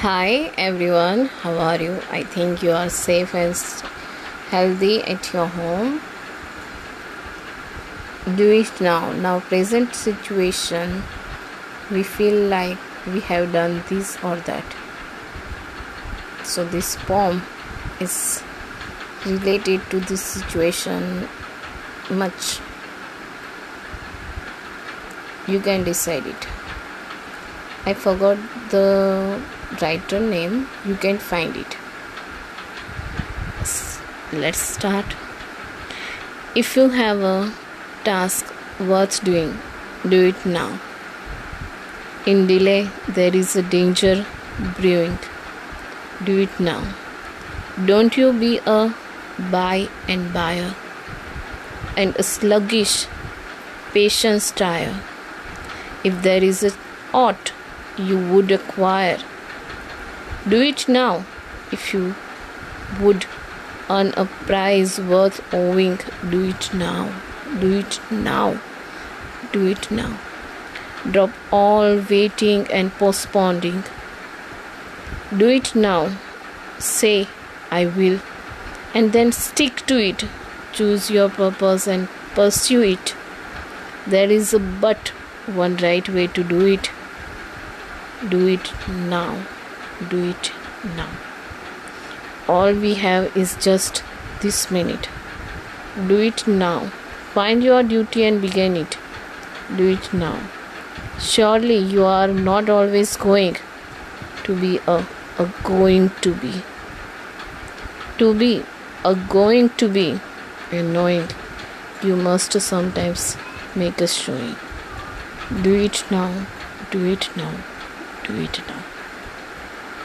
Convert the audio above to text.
Hi everyone, how are you? I think you are safe and healthy at your home. Do it now. Now, present situation, we feel like we have done this or that. So, this poem is related to this situation much. You can decide it. I forgot the writer name. You can find it. Let's start. If you have a task worth doing do it now. In delay there is a danger brewing. Do it now. Don't you be a buy and buyer and a sluggish patience tire if there is a ought you would acquire do it now if you would earn a prize worth owing. Do it now. Do it now. Do it now. Drop all waiting and postponing. Do it now. Say, I will. And then stick to it. Choose your purpose and pursue it. There is a but one right way to do it. Do it now do it now. All we have is just this minute. Do it now. Find your duty and begin it. Do it now. Surely you are not always going to be a, a going to be. To be a going to be and knowing you must sometimes make a showing. Do it now. Do it now. We do it now.